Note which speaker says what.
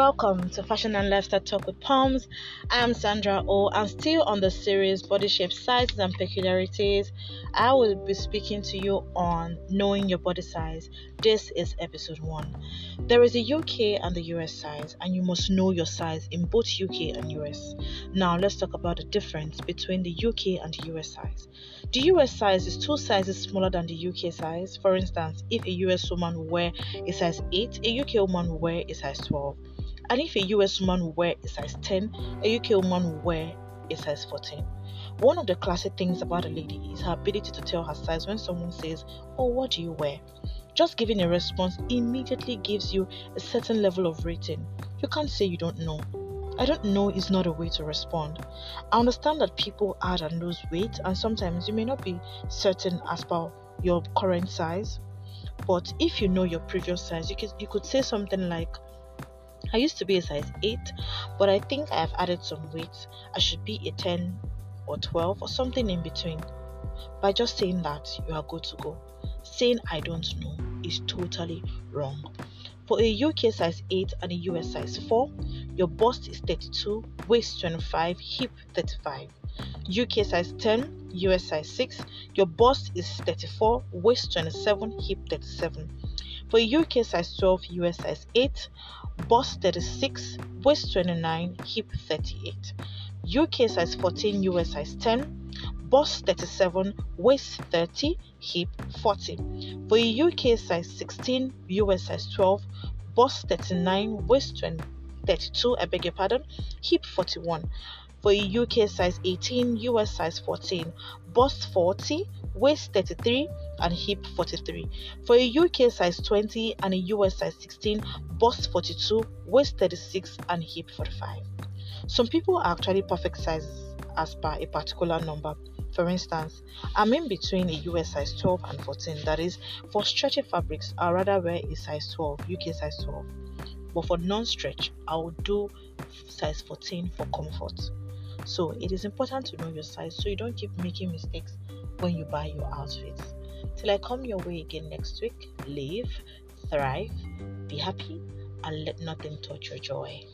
Speaker 1: Welcome to Fashion and Lifestyle Talk with Palms. I'm Sandra O. I'm still on the series Body Shape Sizes and Peculiarities. I will be speaking to you on knowing your body size. This is episode 1. There is a UK and the US size, and you must know your size in both UK and US. Now, let's talk about the difference between the UK and the US size. The US size is two sizes smaller than the UK size. For instance, if a US woman will wear a size 8, a UK woman will wear a size 12. And if a US woman will wear a size 10, a UK woman will wear a size 14. One of the classic things about a lady is her ability to tell her size when someone says, Oh, what do you wear? Just giving a response immediately gives you a certain level of rating. You can't say you don't know. I don't know is not a way to respond. I understand that people add and lose weight, and sometimes you may not be certain as per your current size. But if you know your previous size, you could you could say something like, I used to be a size 8, but I think I have added some weight. I should be a 10 or 12 or something in between. By just saying that, you are good to go. Saying I don't know is totally wrong. For a UK size 8 and a US size 4, your bust is 32, waist 25, hip 35. UK size 10, US size 6, your bust is 34, waist 27, hip 37. For UK size 12, US size 8, bust 36, waist 29, hip 38. UK size 14, US size 10, bust 37, waist 30, hip 40. For UK size 16, US size 12, bust 39, waist 20, 32, I beg your pardon, hip 41. For a UK size 18, US size 14, bust 40, waist 33, and hip 43. For a UK size 20 and a US size 16, bust 42, waist 36, and hip 45. Some people are actually perfect sizes as per a particular number. For instance, I'm in between a US size 12 and 14, that is, for stretchy fabrics, I'd rather wear a size 12, UK size 12. But for non stretch, I would do size 14 for comfort. So it is important to know your size so you don't keep making mistakes when you buy your outfits. Till I come your way again next week, live, thrive, be happy, and let nothing touch your joy.